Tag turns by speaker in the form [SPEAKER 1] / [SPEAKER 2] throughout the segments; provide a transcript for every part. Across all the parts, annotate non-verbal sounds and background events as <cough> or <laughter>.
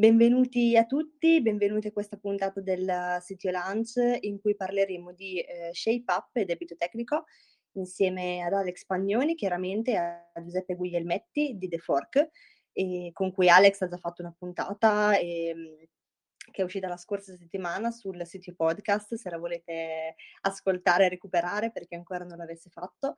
[SPEAKER 1] Benvenuti a tutti, benvenuti a questa puntata del CTO Lunch in cui parleremo di eh, Shape Up e debito tecnico insieme ad Alex Pagnoni, chiaramente a Giuseppe Guglielmetti di The Fork, e con cui Alex ha già fatto una puntata e, ehm, che è uscita la scorsa settimana sul sito podcast, se la volete ascoltare e recuperare perché ancora non l'avesse fatto.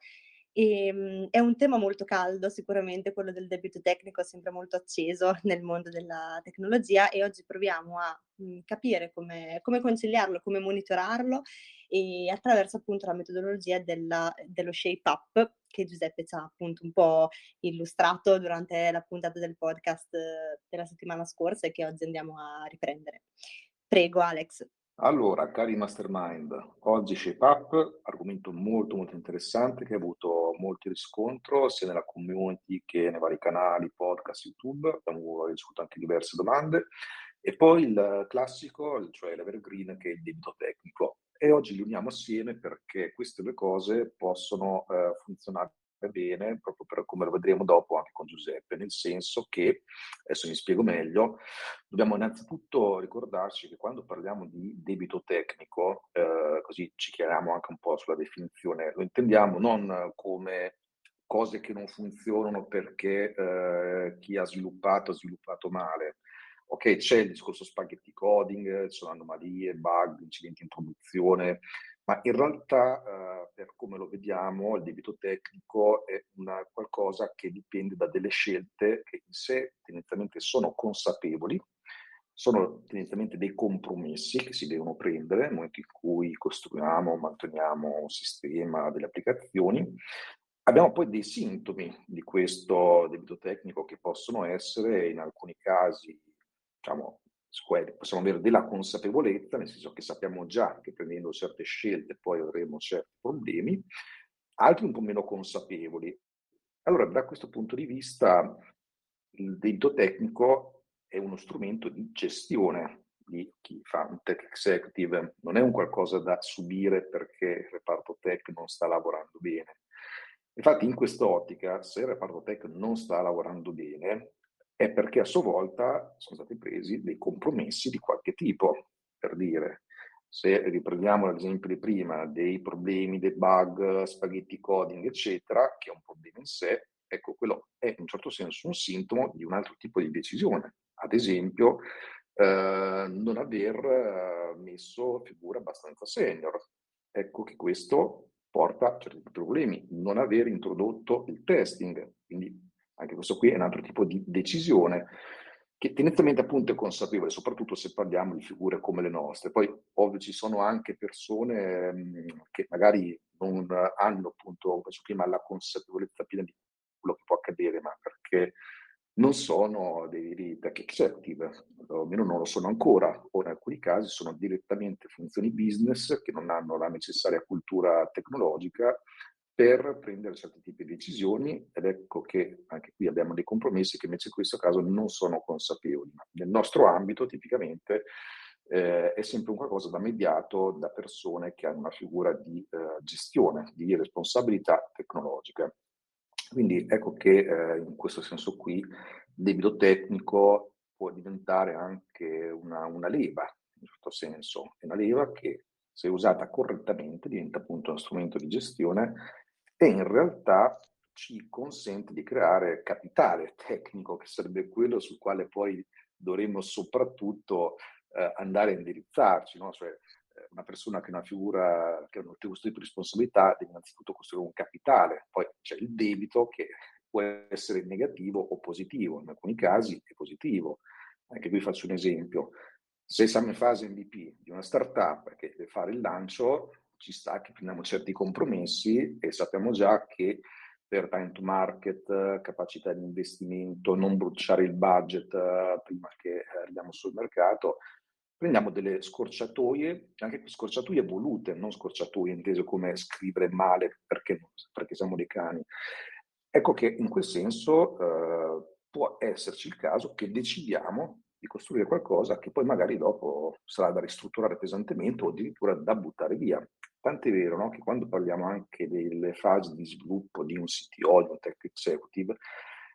[SPEAKER 1] E, um, è un tema molto caldo, sicuramente quello del debito tecnico è sempre molto acceso <laughs> nel mondo della tecnologia e oggi proviamo a mh, capire come, come, conciliarlo, come monitorarlo e attraverso appunto la metodologia della, dello shape up che Giuseppe ci ha appunto un po' illustrato durante la puntata del podcast eh, della settimana scorsa e che oggi andiamo a riprendere. Prego Alex.
[SPEAKER 2] Allora, cari mastermind, oggi Shape Up, argomento molto molto interessante che ha avuto molto riscontro sia nella community che nei vari canali, podcast, YouTube, abbiamo ricevuto anche diverse domande, e poi il classico, cioè l'evergreen, che è il debito tecnico. E oggi li uniamo assieme perché queste due cose possono eh, funzionare bene, proprio per come lo vedremo dopo anche con Giuseppe, nel senso che, adesso mi spiego meglio, dobbiamo innanzitutto ricordarci che quando parliamo di debito tecnico, eh, così ci chiariamo anche un po' sulla definizione, lo intendiamo non come cose che non funzionano perché eh, chi ha sviluppato ha sviluppato male. Ok, c'è il discorso spaghetti coding, ci sono anomalie, bug, incidenti in produzione, ma in realtà eh, per come lo vediamo il debito tecnico è una, qualcosa che dipende da delle scelte che in sé tendenzialmente sono consapevoli, sono tendenzialmente dei compromessi che si devono prendere nel momento in cui costruiamo, manteniamo un sistema, delle applicazioni. Abbiamo poi dei sintomi di questo debito tecnico che possono essere in alcuni casi diciamo, possiamo avere della consapevolezza, nel senso che sappiamo già che prendendo certe scelte poi avremo certi problemi, altri un po' meno consapevoli. Allora, da questo punto di vista, il debito tecnico è uno strumento di gestione di chi fa un tech executive, non è un qualcosa da subire perché il reparto tech non sta lavorando bene. Infatti, in quest'ottica, se il reparto tech non sta lavorando bene, è perché a sua volta sono stati presi dei compromessi di qualche tipo, per dire, se riprendiamo l'esempio di prima dei problemi, dei bug, spaghetti coding, eccetera, che è un problema in sé, ecco, quello è in un certo senso un sintomo di un altro tipo di decisione. Ad esempio, eh, non aver eh, messo figure abbastanza senior. Ecco che questo porta a certi problemi. Non aver introdotto il testing, quindi anche questo qui è un altro tipo di decisione che tendenzialmente appunto è consapevole, soprattutto se parliamo di figure come le nostre. Poi ovvio ci sono anche persone mh, che magari non hanno appunto, come prima, la consapevolezza piena di quello che può accadere, ma perché non sono dei tech executive, almeno non lo sono ancora, o in alcuni casi sono direttamente funzioni business che non hanno la necessaria cultura tecnologica per prendere certi tipi di decisioni ed ecco che anche qui abbiamo dei compromessi che invece in questo caso non sono consapevoli. Nel nostro ambito tipicamente eh, è sempre un qualcosa da mediato da persone che hanno una figura di eh, gestione, di responsabilità tecnologica. Quindi ecco che eh, in questo senso qui debito tecnico può diventare anche una, una leva, in un certo senso, è una leva che se usata correttamente diventa appunto uno strumento di gestione e in realtà ci consente di creare capitale tecnico, che sarebbe quello sul quale poi dovremmo soprattutto eh, andare a indirizzarci, no? cioè eh, una persona che ha una figura, che ha un tipo di responsabilità deve innanzitutto costruire un capitale, poi c'è il debito che può essere negativo o positivo, in alcuni casi è positivo. Anche qui faccio un esempio, se siamo in fase MVP di una startup che deve fare il lancio, ci sta che prendiamo certi compromessi e sappiamo già che per time to market, capacità di investimento, non bruciare il budget uh, prima che arriviamo sul mercato, prendiamo delle scorciatoie, anche scorciatoie volute, non scorciatoie intese come scrivere male perché, perché siamo dei cani. Ecco che in quel senso eh, può esserci il caso che decidiamo di costruire qualcosa che poi magari dopo sarà da ristrutturare pesantemente o addirittura da buttare via. Tant'è vero no? che quando parliamo anche delle fasi di sviluppo di un CTO, di un tech executive,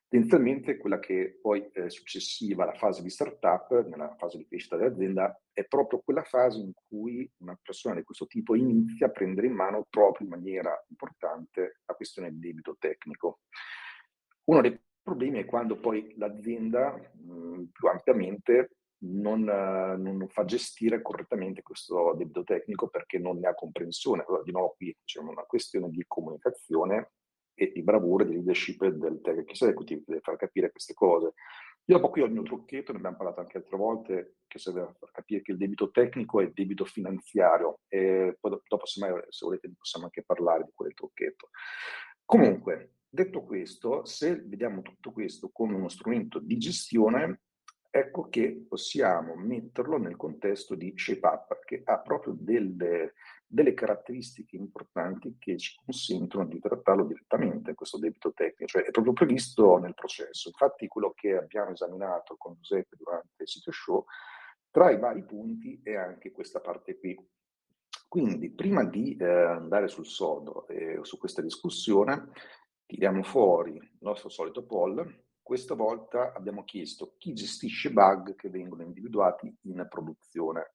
[SPEAKER 2] tendenzialmente quella che poi è successiva alla fase di startup, nella fase di crescita dell'azienda, è proprio quella fase in cui una persona di questo tipo inizia a prendere in mano proprio in maniera importante la questione del debito tecnico. Uno dei problemi è quando poi l'azienda mh, più ampiamente non, non, fa gestire correttamente questo debito tecnico perché non ne ha comprensione. Allora, di nuovo qui c'è una questione di comunicazione e di bravura di leadership del tech executive deve far capire queste cose. Io dopo qui ho il mio trucchetto, ne abbiamo parlato anche altre volte, che serve a far capire che il debito tecnico è debito finanziario e poi dopo se, mai, se volete possiamo anche parlare di quel trucchetto. Comunque, detto questo, se vediamo tutto questo come uno strumento di gestione, ecco che possiamo metterlo nel contesto di ShapeUp, che ha proprio delle, delle, caratteristiche importanti che ci consentono di trattarlo direttamente, questo debito tecnico, cioè è proprio previsto nel processo. Infatti quello che abbiamo esaminato con Giuseppe durante il sito show, tra i vari punti è anche questa parte qui. Quindi prima di eh, andare sul sodo e su questa discussione, tiriamo fuori il nostro solito poll questa volta abbiamo chiesto chi gestisce bug che vengono individuati in produzione.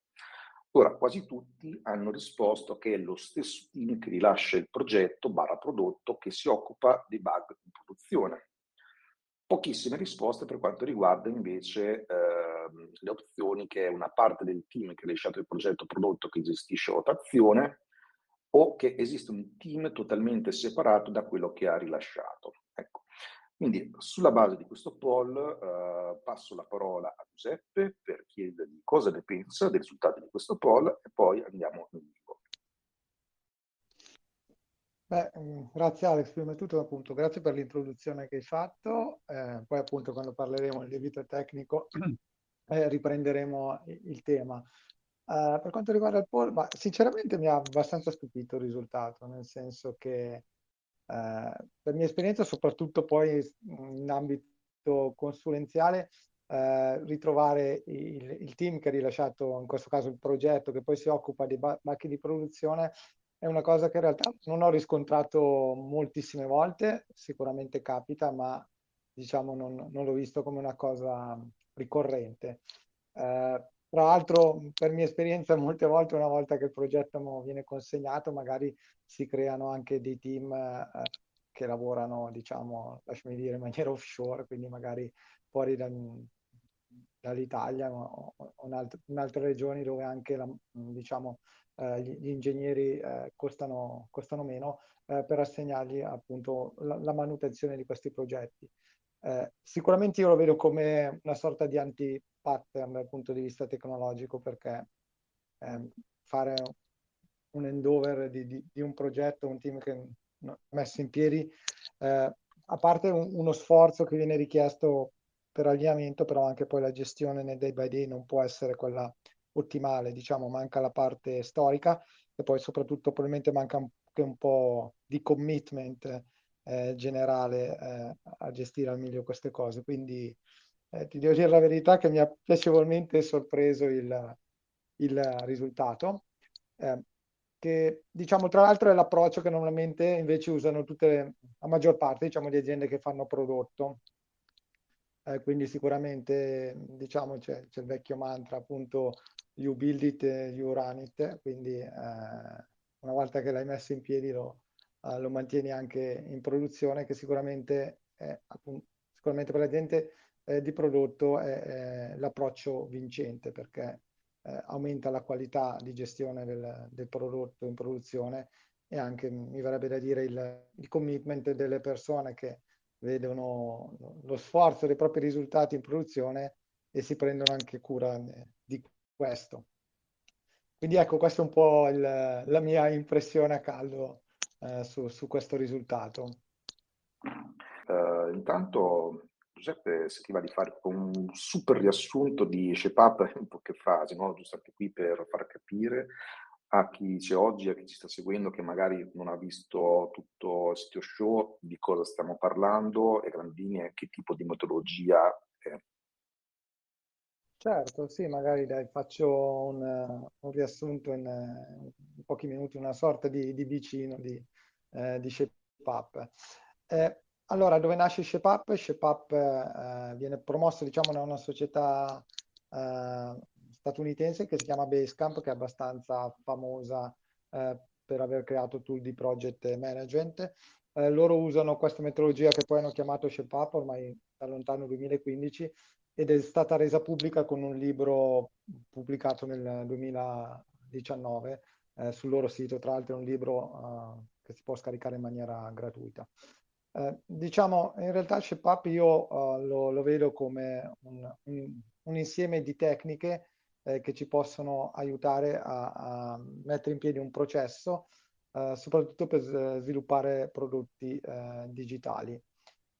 [SPEAKER 2] Ora, quasi tutti hanno risposto che è lo stesso team che rilascia il progetto barra prodotto che si occupa dei bug in produzione. Pochissime risposte per quanto riguarda invece eh, le opzioni che è una parte del team che ha rilasciato il progetto prodotto che gestisce rotazione o che esiste un team totalmente separato da quello che ha rilasciato. Ecco. Quindi sulla base di questo poll eh, passo la parola a Giuseppe per chiedergli cosa ne pensa dei risultati di questo poll e poi andiamo in vivo.
[SPEAKER 3] Beh, mm, grazie Alex, prima di tutto appunto grazie per l'introduzione che hai fatto, eh, poi appunto quando parleremo del debito tecnico <clears throat> eh, riprenderemo il tema. Uh, per quanto riguarda il poll, ma sinceramente mi ha abbastanza stupito il risultato, nel senso che eh, per mia esperienza, soprattutto poi in ambito consulenziale, eh, ritrovare il, il, team che ha rilasciato, in questo caso il progetto, che poi si occupa dei bacchi di produzione, è una cosa che in realtà non ho riscontrato moltissime volte, sicuramente capita, ma diciamo non, non l'ho visto come una cosa ricorrente. Eh, tra l'altro, per mia esperienza, molte volte, una volta che il progetto viene consegnato, magari si creano anche dei team eh, che lavorano, diciamo, lasciami dire, in maniera offshore, quindi magari fuori da, dall'Italia o, o in, alt- in, altre regioni dove anche la, diciamo, eh, gli, ingegneri eh, costano, costano, meno eh, per assegnargli appunto la, la, manutenzione di questi progetti. Eh, sicuramente io lo vedo come una sorta di anti pattern dal punto di vista tecnologico perché eh, fare un endover di, di, di, un progetto, un team che è messo in piedi, eh, a parte un, uno sforzo che viene richiesto per allineamento, però anche poi la gestione nel day by day non può essere quella ottimale, diciamo, manca la parte storica e poi soprattutto probabilmente manca anche un po' di commitment eh, generale eh, a gestire al meglio queste cose. Quindi eh, ti devo dire la verità che mi ha piacevolmente sorpreso il, il risultato, eh, che diciamo tra l'altro è l'approccio che normalmente invece usano tutte la maggior parte diciamo, di aziende che fanno prodotto. Eh, quindi sicuramente diciamo c'è, c'è, il vecchio mantra appunto you build it, you run it, quindi eh, una volta che l'hai messo in piedi lo, uh, lo mantieni anche in produzione, che sicuramente, appunto, sicuramente per la gente eh, di prodotto è, è, l'approccio vincente perché eh, aumenta la qualità di gestione del, del, prodotto in produzione e anche, mi verrebbe da dire, il, il commitment delle persone che vedono lo sforzo dei propri risultati in produzione e si prendono anche cura di questo. Quindi ecco, questa è un po' il, la mia impressione a caldo eh, su, su, questo risultato.
[SPEAKER 2] Uh, intanto Giuseppe se ti va di fare un super riassunto di ShapeUp in <laughs> poche frasi, no? giusto anche qui per far capire a chi c'è oggi, a chi ci sta seguendo, che magari non ha visto tutto il sito show, di cosa stiamo parlando e grandi linee, che tipo di metodologia è.
[SPEAKER 3] Certo, sì, magari dai, faccio un, un riassunto in, in, pochi minuti, una sorta di, di vicino di, eh, di ShapeUp. Eh, allora, dove nasce ShapeUp? ShapeUp eh, viene promosso, diciamo, da una società eh, statunitense che si chiama Basecamp, che è abbastanza famosa eh, per aver creato tool di project management. Eh, loro usano questa metodologia che poi hanno chiamato ShapeUp ormai da lontano 2015 ed è stata resa pubblica con un libro pubblicato nel 2019 eh, sul loro sito, tra l'altro è un libro uh, che si può scaricare in maniera gratuita. Eh, diciamo, in realtà ShapeUp io uh, lo, lo, vedo come un, un, un, insieme di tecniche eh, che ci possono aiutare a, a, mettere in piedi un processo, eh, soprattutto per sviluppare prodotti eh, digitali.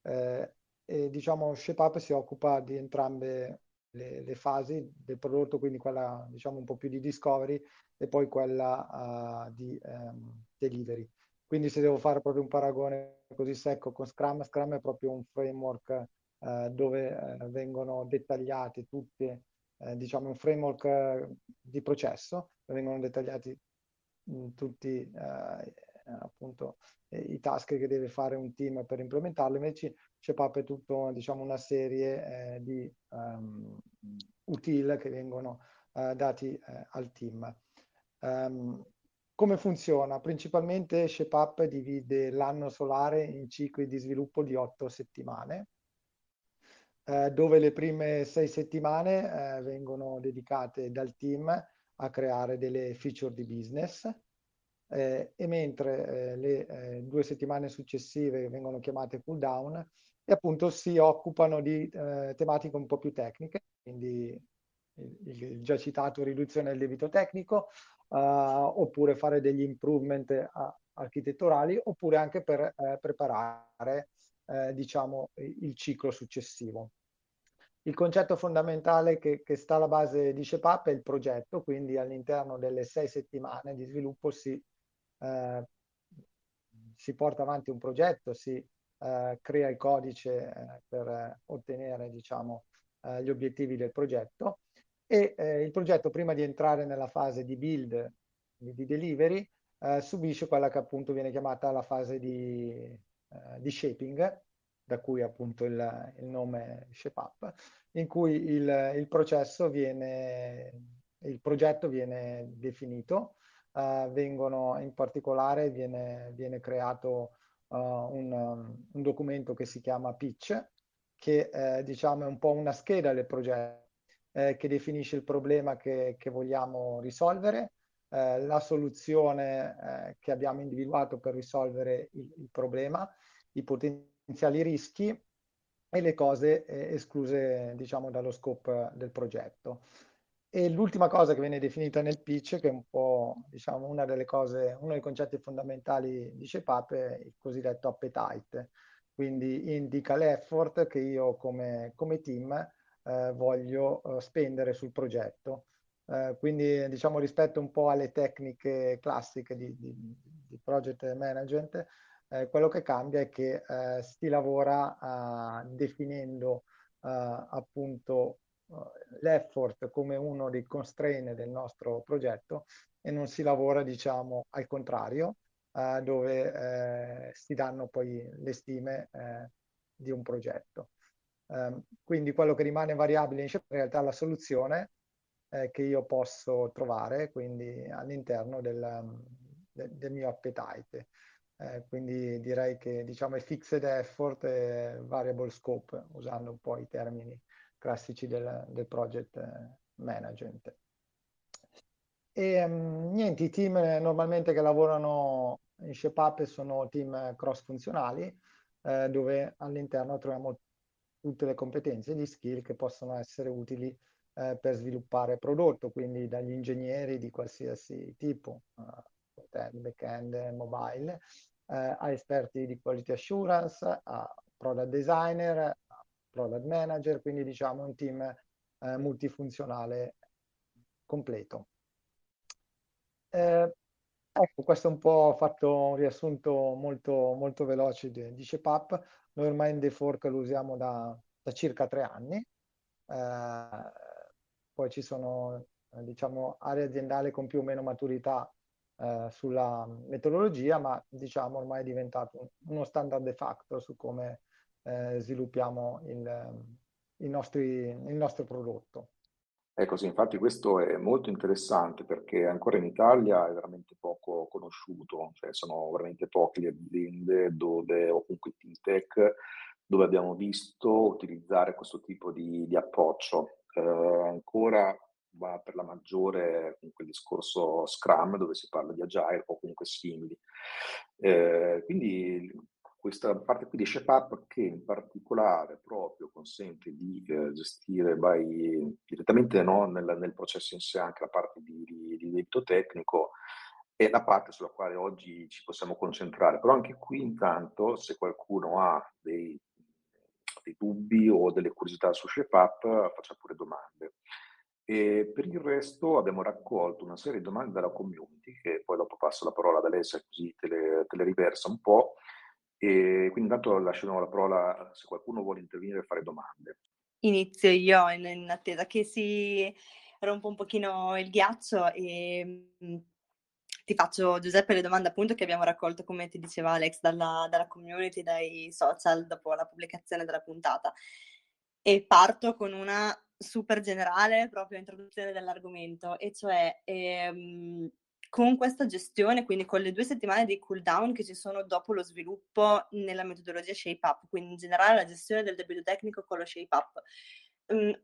[SPEAKER 3] Eh, e diciamo ShapeUp si occupa di entrambe le, le, fasi del prodotto, quindi quella diciamo un po' più di discovery e poi quella uh, di um, delivery. Quindi se devo fare proprio un paragone così secco con Scrum, Scrum è proprio un framework uh, dove uh, vengono dettagliate tutte eh, diciamo un framework eh, di processo, vengono dettagliati mh, mm, tutti eh, appunto i task che deve fare un team per implementarlo, invece CEPAP è tutto diciamo una serie eh, di um, util che vengono dati al team. Um, come funziona? Principalmente ShapeUp divide l'anno solare in cicli di sviluppo di otto settimane eh, dove le prime sei settimane eh, vengono dedicate dal team a creare delle feature di business eh, e mentre eh, le eh, due settimane successive vengono chiamate cool down e appunto si occupano di eh, tematiche un po' più tecniche, quindi il, il già citato riduzione del debito tecnico, oppure fare degli improvement architetturali, oppure anche per preparare eh, diciamo, il ciclo successivo. Il concetto fondamentale che, che, sta alla base di ShapeUp è il progetto, quindi all'interno delle sei settimane di sviluppo si, eh, si porta avanti un progetto, si eh, crea il codice eh, per ottenere diciamo, eh, gli obiettivi del progetto e eh, il progetto prima di entrare nella fase di build, di delivery, subisce quella che appunto viene chiamata la fase di eh, di shaping, da cui appunto il, il nome ShapeUp, in cui il, il, processo viene, il progetto viene definito, uh, vengono in particolare viene, viene creato uh, un, un, documento che si chiama pitch, che eh, diciamo è un po' una scheda del progetto, eh, che definisce il problema che, che vogliamo risolvere, eh, la soluzione eh, che abbiamo individuato per risolvere il, il, problema, i potenziali rischi e le cose eh, escluse diciamo dallo scope del progetto. E l'ultima cosa che viene definita nel pitch, che è un po' diciamo una delle cose, uno dei concetti fondamentali di CEPAP è il cosiddetto appetite, quindi indica l'effort che io come, come team eh, voglio eh, spendere sul progetto. Eh, quindi diciamo rispetto un po' alle tecniche classiche di, di, di project management, eh, quello che cambia è che eh, si lavora definendo eh, appunto eh, l'effort come uno dei constraint del nostro progetto e non si lavora diciamo al contrario dove si danno poi le stime di un progetto. Um, quindi quello che rimane variabile in realtà è la soluzione eh, che io posso trovare quindi all'interno del, del, del mio appetite. Eh, quindi direi che diciamo è fixed effort e variable scope, usando un po' i termini classici del, del project eh, management. E um, niente, i team normalmente che lavorano in ShapeUp sono team cross-funzionali, eh, dove all'interno troviamo tutte le competenze e gli skill che possono essere utili eh, per sviluppare prodotto, quindi dagli ingegneri di qualsiasi tipo, uh, back-end, mobile, eh, a esperti di quality assurance, a product designer, product manager, quindi diciamo un team eh, multifunzionale completo. Eh, ecco, questo è un po' fatto un riassunto molto, molto veloce di, di. Noi ormai in The Fork lo usiamo da, da circa tre anni. Eh, poi ci sono eh, diciamo, aree aziendali con più o meno maturità eh, sulla metodologia, ma diciamo ormai è diventato uno standard de facto su come eh, sviluppiamo il, il, nostri, il nostro prodotto.
[SPEAKER 2] Ecco sì, infatti questo è molto interessante perché ancora in Italia è veramente poco conosciuto, cioè sono veramente poche le aziende dove, o comunque team tech dove abbiamo visto utilizzare questo tipo di, di approccio. Eh, ancora va per la maggiore comunque il discorso Scrum dove si parla di Agile o comunque simili. Eh, quindi questa parte qui di ShapeUp che in particolare proprio consente di eh, gestire by, direttamente no, nel, nel, processo in sé anche la parte di, di, di debito tecnico è la parte sulla quale oggi ci possiamo concentrare. Però anche qui intanto se qualcuno ha dei, dei dubbi o delle curiosità su ShapeUp faccia pure domande. E per il resto abbiamo raccolto una serie di domande dalla community, che poi dopo passo la parola ad Alessia così te le, te le riversa un po'. E quindi intanto lascerò la parola se qualcuno vuole intervenire e fare domande.
[SPEAKER 1] Inizio io in, in attesa che si rompa un pochino il ghiaccio e mh, ti faccio Giuseppe le domande appunto che abbiamo raccolto come ti diceva Alex dalla, dalla community, dai social dopo la pubblicazione della puntata e parto con una super generale proprio introduzione dell'argomento e cioè ehm, con questa gestione, quindi con le due settimane di cooldown che ci sono dopo lo sviluppo nella metodologia ShapeUp, quindi in generale la gestione del debito tecnico con lo ShapeUp, um,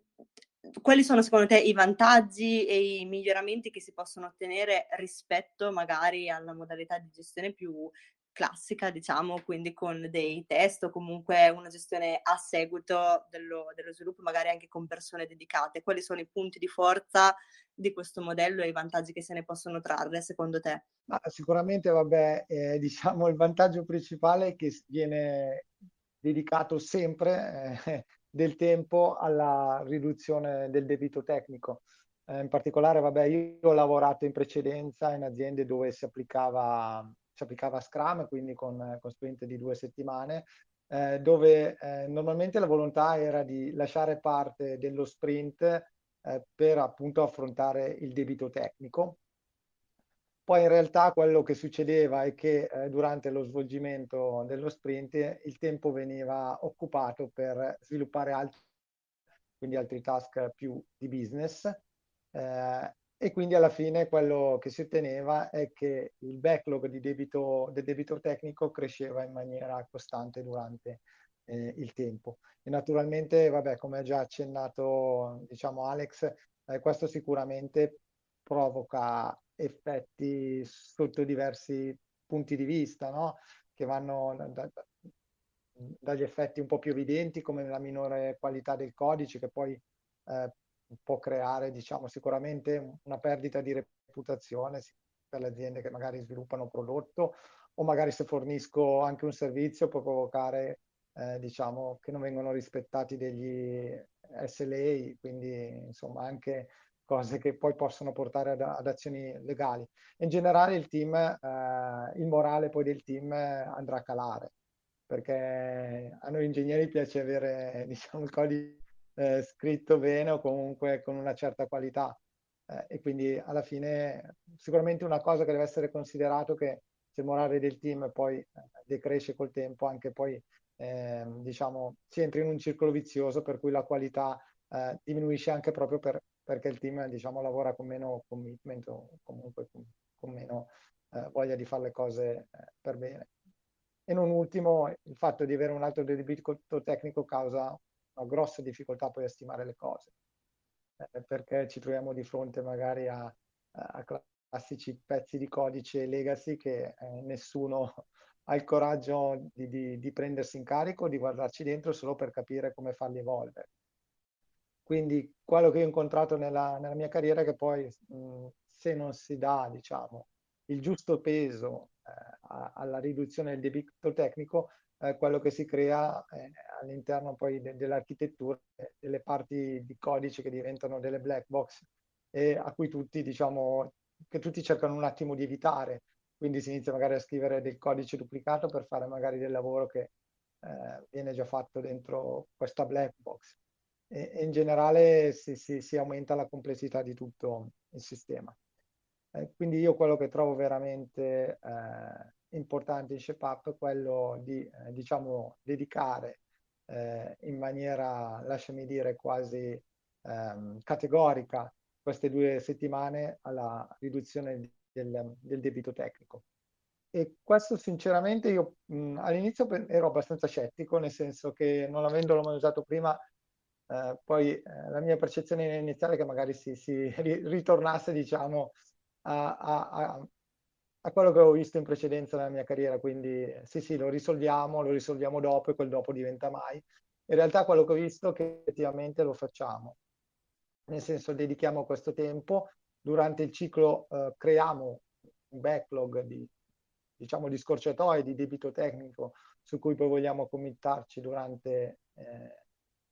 [SPEAKER 1] quali sono secondo te i vantaggi e i miglioramenti che si possono ottenere rispetto magari alla modalità di gestione più classica, diciamo, quindi con dei test o comunque una gestione a seguito dello, dello, sviluppo, magari anche con persone dedicate. Quali sono i punti di forza di questo modello e i vantaggi che se ne possono trarre, secondo te?
[SPEAKER 3] Ma sicuramente, vabbè, eh, <laughs> diciamo il vantaggio principale è che viene dedicato sempre eh, <laughs> del tempo alla riduzione del debito tecnico. Eh, in particolare, vabbè, io ho lavorato in precedenza in aziende dove si applicava si applicava Scrum, quindi con, con sprint di due settimane, eh, dove eh, normalmente la volontà era di lasciare parte dello sprint eh, per appunto affrontare il debito tecnico. Poi in realtà quello che succedeva è che eh, durante lo svolgimento dello sprint il tempo veniva occupato per sviluppare altri, quindi altri task più di business eh, e quindi alla fine quello che si otteneva è che il backlog di debito, del debito tecnico cresceva in maniera costante durante eh, il tempo. E naturalmente, vabbè, come ha già accennato diciamo Alex, eh, questo sicuramente provoca effetti sotto diversi punti di vista, no? che vanno da, da, dagli effetti un po' più evidenti come la minore qualità del codice che poi eh, può creare diciamo, sicuramente una perdita di reputazione per le aziende che magari sviluppano un prodotto o magari se fornisco anche un servizio può provocare eh, diciamo, che non vengono rispettati degli SLA, quindi insomma anche cose che poi possono portare ad, ad azioni legali. In generale il team, eh, il morale poi del team andrà a calare, perché a noi ingegneri piace avere <laughs> diciamo, il codice eh, scritto bene o comunque con una certa qualità. Eh, e quindi alla fine sicuramente una cosa che deve essere considerato che se il morale del team poi eh, decresce col tempo, anche poi ehm, diciamo si entra in un circolo vizioso per cui la qualità eh, diminuisce anche proprio per, perché il team diciamo lavora con meno commitment o comunque con, con meno eh, voglia di fare le cose eh, per bene. E non ultimo, il fatto di avere un alto debito tecnico causa una grossa difficoltà poi a stimare le cose, eh, perché ci troviamo di fronte magari a, a classici pezzi di codice legacy che eh, nessuno ha il coraggio di, di, di, prendersi in carico, di guardarci dentro solo per capire come farli evolvere. Quindi quello che ho incontrato nella, nella mia carriera è che poi mh, se non si dà, diciamo, il giusto peso eh, alla riduzione del debito tecnico, eh, quello che si crea eh, all'interno poi de- dell'architettura, delle parti di codice che diventano delle black box e a cui tutti, diciamo, che tutti cercano un attimo di evitare. Quindi si inizia magari a scrivere del codice duplicato per fare magari del lavoro che eh, viene già fatto dentro questa black box. E, e in generale si, si, si, aumenta la complessità di tutto il sistema. Eh, quindi io quello che trovo veramente eh, importante in ShapeUp è quello di, eh, diciamo, dedicare eh, in maniera, lasciami dire, quasi ehm, categorica queste due settimane alla riduzione del, del debito tecnico. E questo sinceramente io mh, all'inizio ero abbastanza scettico, nel senso che non avendolo mai usato prima, eh, poi eh, la mia percezione iniziale è che magari si, si ritornasse, diciamo, a, a, quello che avevo visto in precedenza nella mia carriera. Quindi sì, sì, lo risolviamo, lo risolviamo dopo e quel dopo diventa mai. In realtà quello che ho visto è che effettivamente lo facciamo. Nel senso, dedichiamo questo tempo, durante il ciclo eh, creiamo un backlog di, diciamo, di scorciatoie, di debito tecnico su cui poi vogliamo committarci durante eh,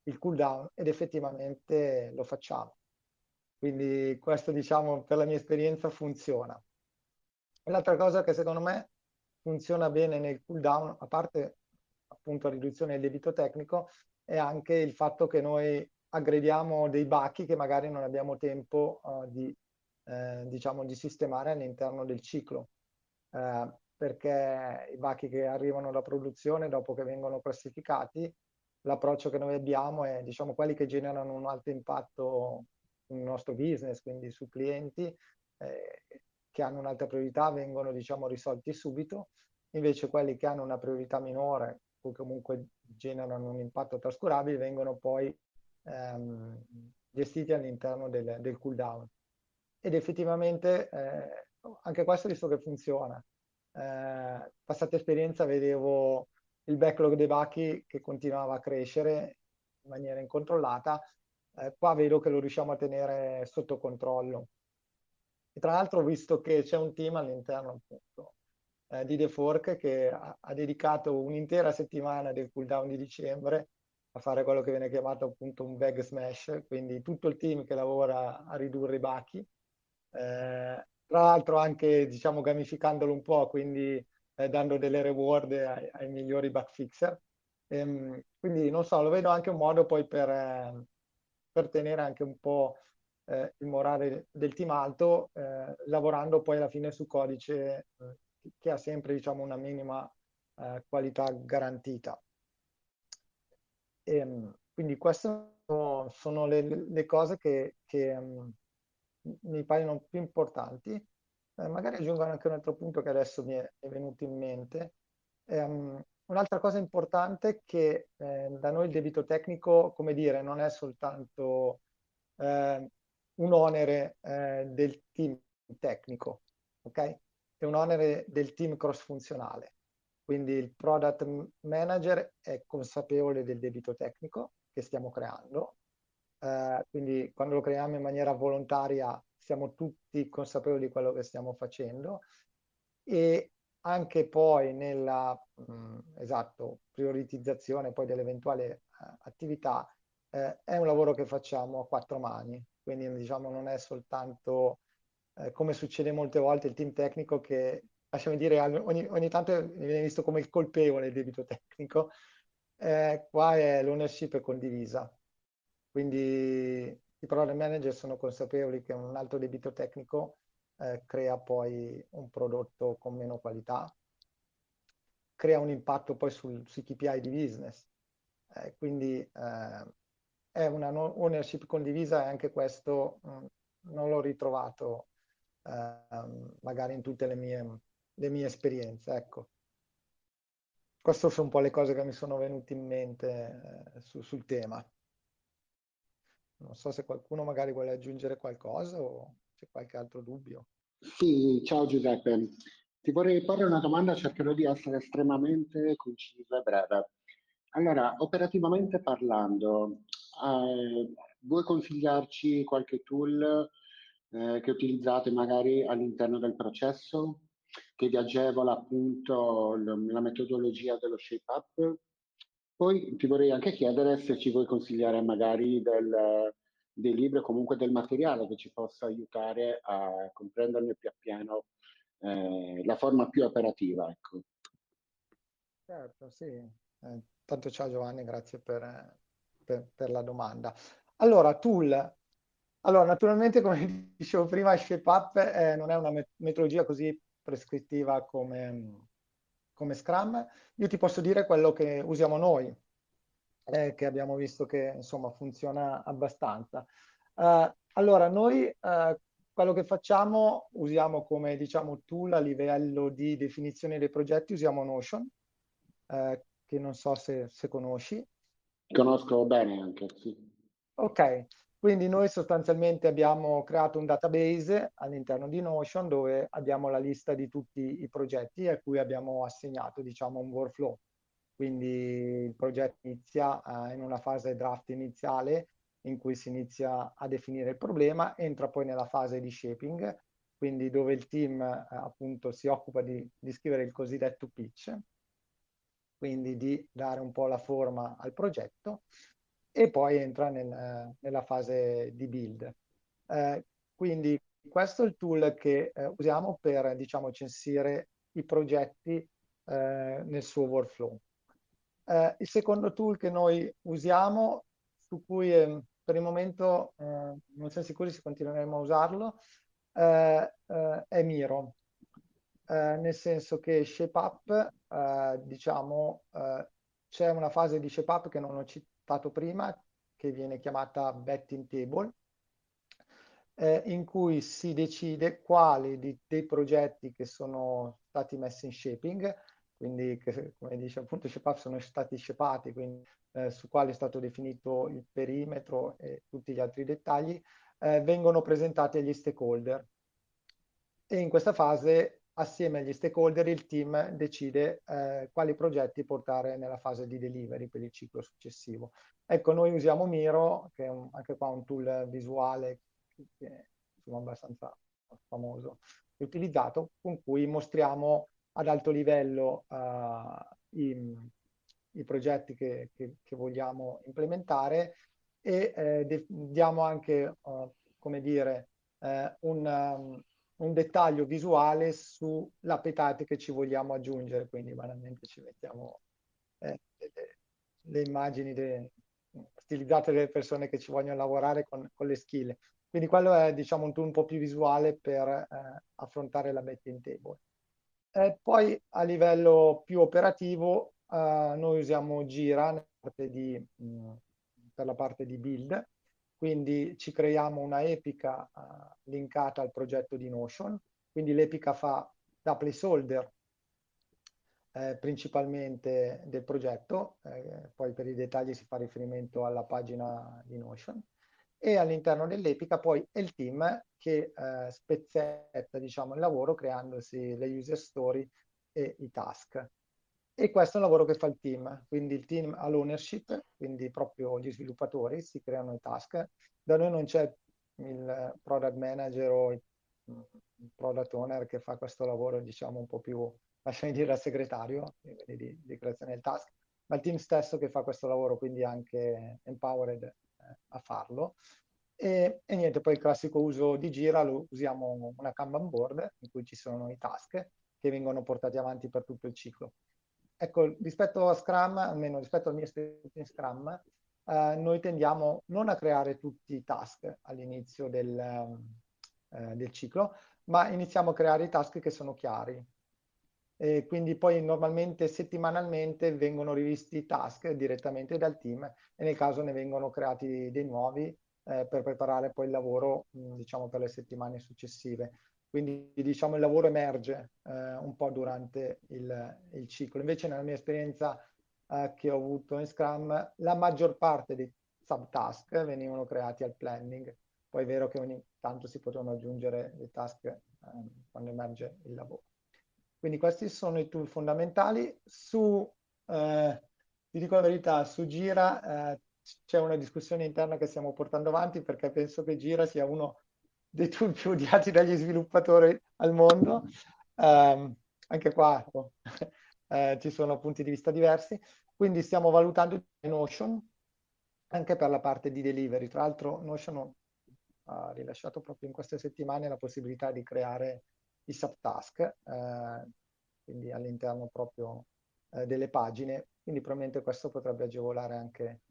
[SPEAKER 3] il cooldown ed effettivamente lo facciamo. Quindi questo, diciamo, per la mia esperienza funziona. L'altra cosa che secondo me funziona bene nel cooldown, a parte appunto la riduzione del debito tecnico, è anche il fatto che noi aggrediamo dei bachi che magari non abbiamo tempo uh, di, eh, diciamo, di sistemare all'interno del ciclo. Eh, perché i bachi che arrivano da produzione dopo che vengono classificati, l'approccio che noi abbiamo è diciamo quelli che generano un alto impatto sul nostro business, quindi sui clienti, eh, che hanno un'alta priorità vengono diciamo risolti subito, invece quelli che hanno una priorità minore o comunque generano un impatto trascurabile vengono poi ehm, gestiti all'interno del, del cool down. Ed effettivamente eh, anche questo visto che funziona eh, passata esperienza vedevo il backlog dei bachi che continuava a crescere in maniera incontrollata, eh, qua vedo che lo riusciamo a tenere sotto controllo. E tra l'altro ho visto che c'è un team all'interno appunto eh, di The Fork che ha, ha, dedicato un'intera settimana del cooldown di dicembre a fare quello che viene chiamato appunto un bag smash, quindi tutto il team che lavora a ridurre i bachi. Eh, tra l'altro anche diciamo gamificandolo un po', quindi eh, dando delle reward ai, ai migliori bug fixer. Ehm, quindi non so, lo vedo anche un modo poi per, eh, per tenere anche un po' eh, il morale del team alto, eh, lavorando poi alla fine su codice eh, che ha sempre diciamo una minima eh, qualità garantita. Ehm, quindi queste sono le, le cose che, che um, mi paiono più importanti. Eh, magari aggiungo anche un altro punto che adesso mi è, è venuto in mente. Um, un'altra cosa importante è che eh, da noi il debito tecnico, come dire, non è soltanto eh, un onere eh, del team tecnico, ok? È un onere del team cross-funzionale. Quindi il product manager è consapevole del debito tecnico che stiamo creando, eh, quindi quando lo creiamo in maniera volontaria siamo tutti consapevoli di quello che stiamo facendo e anche poi nella mh, mm, esatto, prioritizzazione poi dell'eventuale uh, attività eh, è un lavoro che facciamo a quattro mani, quindi diciamo non è soltanto eh, come succede molte volte il team tecnico che lasciami dire ogni, ogni tanto viene visto come il colpevole il debito tecnico, eh, qua è l'ownership condivisa, quindi i product manager sono consapevoli che un alto debito tecnico eh, crea poi un prodotto con meno qualità, crea un impatto poi sul, sui KPI di business. Eh, quindi eh, è una ownership condivisa e anche questo mh, mm, non l'ho ritrovato ehm, magari in tutte le mie, le mie esperienze. Ecco. Queste sono un po' le cose che mi sono venute in mente eh, su, sul tema. Non so se qualcuno magari vuole aggiungere qualcosa o c'è qualche altro dubbio.
[SPEAKER 4] Sì, ciao Giuseppe. Ti vorrei porre una domanda, cercherò di essere estremamente conciso e breve. Allora, operativamente parlando, eh, vuoi consigliarci qualche tool eh, che utilizzate magari all'interno del processo? che vi agevola appunto la metodologia dello shape up. Poi ti vorrei anche chiedere se ci vuoi consigliare magari del, dei libri o comunque del materiale che ci possa aiutare a comprenderne più appieno eh, la forma più operativa. Ecco.
[SPEAKER 3] Certo, sì. Eh, tanto ciao Giovanni, grazie per, per, per la domanda. Allora, tool. Allora, naturalmente, come <laughs> dicevo prima, ShapeUp eh, non è una metodologia così prescrittiva come, come Scrum. Io ti posso dire quello che usiamo noi, eh, che abbiamo visto che insomma funziona abbastanza. Uh, allora, noi uh, quello che facciamo usiamo come diciamo tool a livello di definizione dei progetti, usiamo Notion, uh, che non so se, se conosci.
[SPEAKER 4] Conosco bene anche, sì.
[SPEAKER 3] Ok, quindi noi sostanzialmente abbiamo creato un database all'interno di Notion dove abbiamo la lista di tutti i progetti a cui abbiamo assegnato diciamo un workflow. Quindi il progetto inizia uh, in una fase draft iniziale in cui si inizia a definire il problema, entra poi nella fase di shaping, quindi dove il team uh, appunto si occupa di, di scrivere il cosiddetto pitch, quindi di dare un po' la forma al progetto e poi entra nel, nella fase di build. Eh, quindi questo è il tool che eh, usiamo per diciamo, censire i progetti eh, nel suo workflow. Eh, il secondo tool che noi usiamo, su cui ehm, per il momento eh, non siamo sicuri se continueremo a usarlo, eh, è Miro. Nel senso che ShapeUp, diciamo, c'è una fase di ShapeUp che non ho citato prima, che viene chiamata betting table, eh, in cui si decide quali di, dei progetti che sono stati messi in shaping, quindi che, come dice appunto ShapeUp sono stati shapati, quindi eh, su quali è stato definito il perimetro e tutti gli altri dettagli, eh, vengono presentati agli stakeholder. E in questa fase assieme agli stakeholder il team decide eh, quali progetti portare nella fase di delivery per il ciclo successivo. Ecco, noi usiamo Miro, che è un, anche qua un tool visuale che è insomma, abbastanza famoso e utilizzato, con cui mostriamo ad alto livello uh, i, i, progetti che, che, che, vogliamo implementare e eh, diamo anche, uh, come dire, eh, un, um, un dettaglio visuale sulla petate che ci vogliamo aggiungere, quindi banalmente ci mettiamo eh, le, le, immagini de, stilizzate delle persone che ci vogliono lavorare con, con le skill. Quindi quello è diciamo un tool un po' più visuale per eh, affrontare la betting table. E poi a livello più operativo eh, noi usiamo Gira di, mh, per la parte di build quindi ci creiamo una epica uh, linkata al progetto di Notion, quindi l'epica fa da placeholder eh, principalmente del progetto, eh, poi per i dettagli si fa riferimento alla pagina di Notion, e all'interno dell'epica poi è il team che eh, spezzetta diciamo, il lavoro creandosi le user story e i task. E questo è un lavoro che fa il team, quindi il team ha l'ownership, quindi proprio gli sviluppatori si creano i task. Da noi non c'è il product manager o il product owner che fa questo lavoro, diciamo, un po' più, lasciami dire, al segretario di, di creazione del task, ma il team stesso che fa questo lavoro, quindi anche empowered eh, a farlo. E, e, niente, poi il classico uso di Gira lo usiamo una Kanban board in cui ci sono i task che vengono portati avanti per tutto il ciclo. Ecco, rispetto a Scrum, almeno rispetto al mio esperienza in Scrum, eh, noi tendiamo non a creare tutti i task all'inizio del, eh, del, ciclo, ma iniziamo a creare i task che sono chiari. E quindi poi normalmente settimanalmente vengono rivisti i task direttamente dal team e nel caso ne vengono creati dei nuovi eh, per preparare poi il lavoro, diciamo, per le settimane successive. Quindi diciamo il lavoro emerge eh, un po' durante il, il, ciclo. Invece nella mia esperienza eh, che ho avuto in Scrum, la maggior parte dei subtask venivano creati al planning. Poi è vero che ogni tanto si potevano aggiungere dei task eh, quando emerge il lavoro. Quindi questi sono i tool fondamentali. Su, eh, ti dico la verità, su Gira eh, c'è una discussione interna che stiamo portando avanti perché penso che Gira sia uno dei tool più odiati dagli sviluppatori al mondo. Um, anche qua <laughs> eh, ci sono punti di vista diversi, quindi stiamo valutando Notion anche per la parte di delivery. Tra l'altro Notion ha rilasciato proprio in queste settimane la possibilità di creare i subtask, eh, quindi all'interno proprio eh, delle pagine, quindi probabilmente questo potrebbe agevolare anche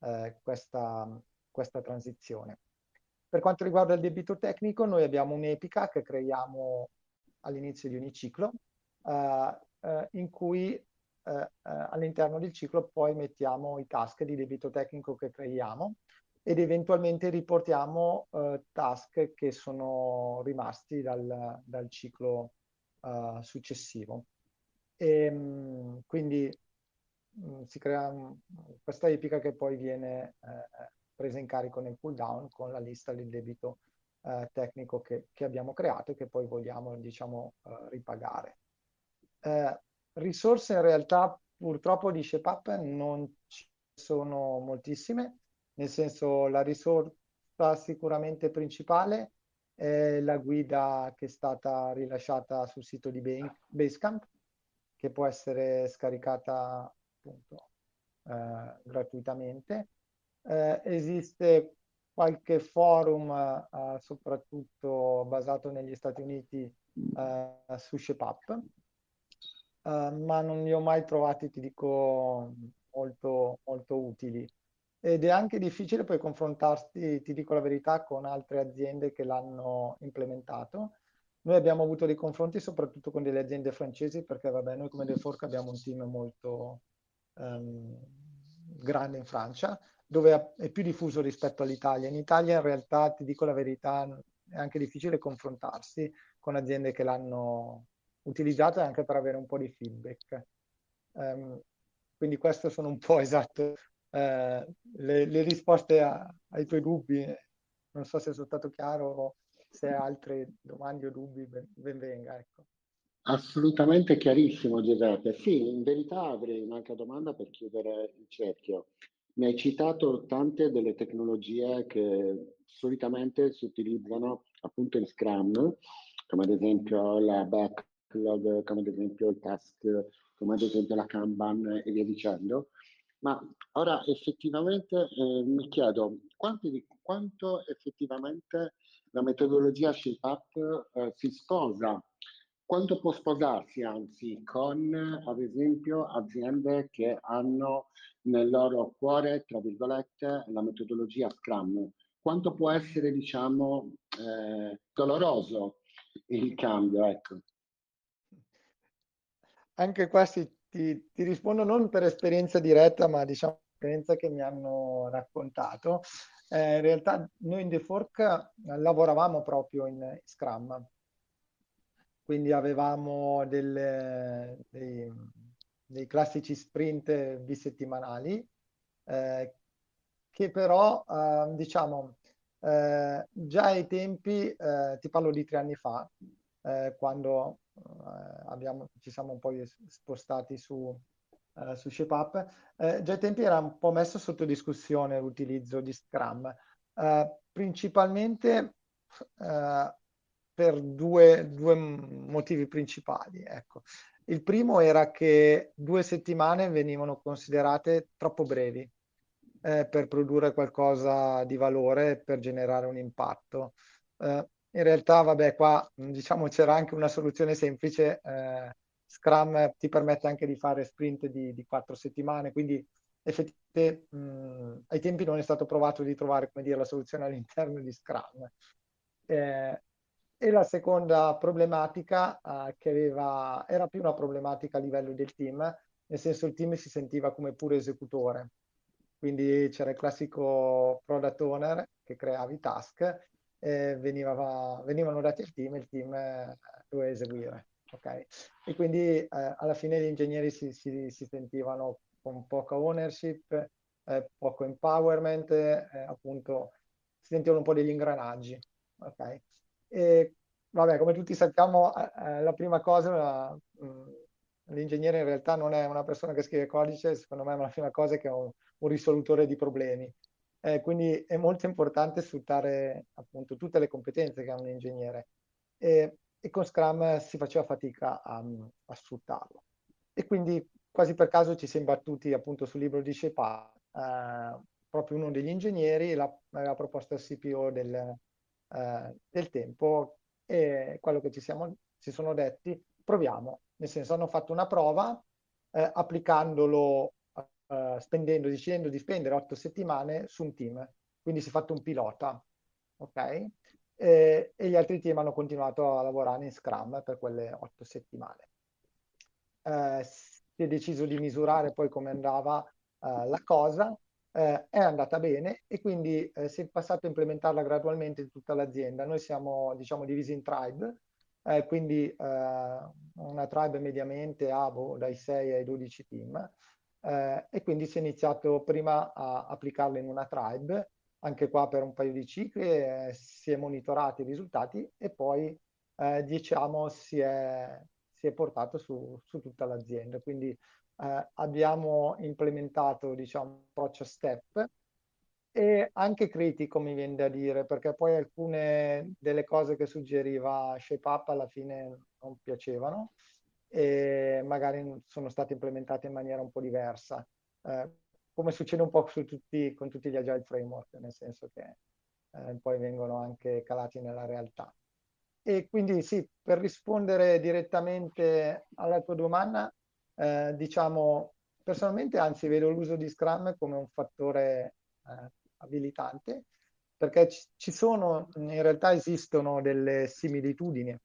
[SPEAKER 3] eh, questa, questa transizione. Per quanto riguarda il debito tecnico, noi abbiamo un'epica che creiamo all'inizio di ogni ciclo, eh, eh, in cui eh, eh, all'interno del ciclo poi mettiamo i task di debito tecnico che creiamo ed eventualmente riportiamo eh, task che sono rimasti dal, dal ciclo successivo. E, mh, quindi mh, si crea mh, questa epica che poi viene eh, presa in carico nel pull down con la lista del debito eh, tecnico che, che, abbiamo creato e che poi vogliamo diciamo, eh, ripagare. Eh, risorse in realtà purtroppo di ShapeUp non ci sono moltissime, nel senso la risorsa sicuramente principale è la guida che è stata rilasciata sul sito di Basecamp, che può essere scaricata appunto eh, gratuitamente. Eh, esiste qualche forum, eh, soprattutto basato negli Stati Uniti, eh, su ShapeUp, eh, ma non li ho mai trovati, ti dico, molto, molto utili. Ed è anche difficile poi confrontarsi, ti dico la verità, con altre aziende che l'hanno implementato. Noi abbiamo avuto dei confronti soprattutto con delle aziende francesi perché vabbè, noi come Defork abbiamo un team molto um, grande in Francia, dove è più diffuso rispetto all'Italia. In Italia in realtà, ti dico la verità, è anche difficile confrontarsi con aziende che l'hanno utilizzato anche per avere un po' di feedback. Um, quindi questo sono un po' <laughs> esatto eh, le, le, risposte a, ai tuoi dubbi. Non so se sono stato chiaro o se hai altre domande o dubbi, ben, ben venga. Ecco.
[SPEAKER 4] Assolutamente chiarissimo Giuseppe. Sì, in verità avrei un'altra domanda per chiudere il cerchio. Mi hai citato tante delle tecnologie che solitamente si utilizzano appunto in Scrum, come ad esempio la backlog, come ad esempio il task, come ad esempio la Kanban e via dicendo. Ma ora effettivamente eh, mi chiedo di, quanto effettivamente la metodologia ShapeUp eh, si sposa, quanto può sposarsi anzi con ad esempio aziende che hanno nel loro cuore, tra virgolette, la metodologia Scrum. Quanto può essere, diciamo, eh, doloroso il cambio, ecco.
[SPEAKER 3] Anche qua si ti, ti, rispondo non per esperienza diretta, ma diciamo esperienza che mi hanno raccontato. Eh, in realtà noi in The Fork eh, lavoravamo proprio in Scrum, quindi avevamo delle, dei, dei, classici sprint bisettimanali eh, che però eh, diciamo eh, già ai tempi, eh, ti parlo di tre anni fa, quando eh, abbiamo, ci siamo un po' spostati su, eh, su ShapeUp. Eh, già ai tempi era un po' messo sotto discussione l'utilizzo di Scrum, eh, principalmente eh, per due, due, motivi principali. Ecco. Il primo era che due settimane venivano considerate troppo brevi eh, per produrre qualcosa di valore, per generare un impatto. Eh, in realtà, vabbè, qua diciamo c'era anche una soluzione semplice. Eh, Scrum ti permette anche di fare sprint di, di quattro settimane, quindi effettivamente mh, ai tempi non è stato provato di trovare come dire, la soluzione all'interno di Scrum. Eh, e la seconda problematica eh, che aveva, era più una problematica a livello del team, nel senso il team si sentiva come puro esecutore. Quindi c'era il classico product owner che creava i task eh, veniva, venivano dati al team e il team eh, doveva eseguire. Okay? E quindi eh, alla fine gli ingegneri si, si, si, sentivano con poca ownership, eh, poco empowerment, eh, appunto si sentivano un po' degli ingranaggi. Okay? E vabbè, come tutti sappiamo, eh, la prima cosa, mh, mm, l'ingegnere in realtà non è una persona che scrive codice, secondo me la prima cosa è che è un, un risolutore di problemi. Eh, quindi è molto importante sfruttare appunto tutte le competenze che ha un ingegnere. E e con Scrum si faceva fatica a, a, sfruttarlo. E quindi quasi per caso ci si è imbattuti appunto sul libro di Shepa, eh, proprio uno degli ingegneri aveva proposto al CPO del, eh, del tempo e quello che ci, siamo, ci sono detti, proviamo, nel senso hanno fatto una prova eh, applicandolo, eh, spendendo, decidendo di spendere otto settimane su un team, quindi si è fatto un pilota, ok? E, e, gli altri team hanno continuato a lavorare in Scrum per quelle otto settimane. Eh, si è deciso di misurare poi come andava eh, la cosa, eh, è andata bene e quindi eh, si è passato a implementarla gradualmente in tutta l'azienda. Noi siamo diciamo divisi in tribe, eh, quindi eh, una tribe mediamente ha boh, dai 6 ai 12 team eh, e quindi si è iniziato prima a applicarla in una tribe, anche qua per un paio di cicli, eh, si è monitorati i risultati e poi diciamo si è, si è portato su, su tutta l'azienda. Quindi eh, abbiamo implementato diciamo, un approccio step. E anche critico mi viene da dire perché poi alcune delle cose che suggeriva ShapeUp alla fine non piacevano e magari sono state implementate in maniera un po' diversa. Eh, come succede un po' tutti, con tutti gli agile framework nel senso che eh, poi vengono anche calati nella realtà. E quindi sì per rispondere direttamente alla tua domanda eh, diciamo personalmente anzi vedo l'uso di Scrum come un fattore eh, abilitante, perché ci sono, in realtà esistono delle similitudini,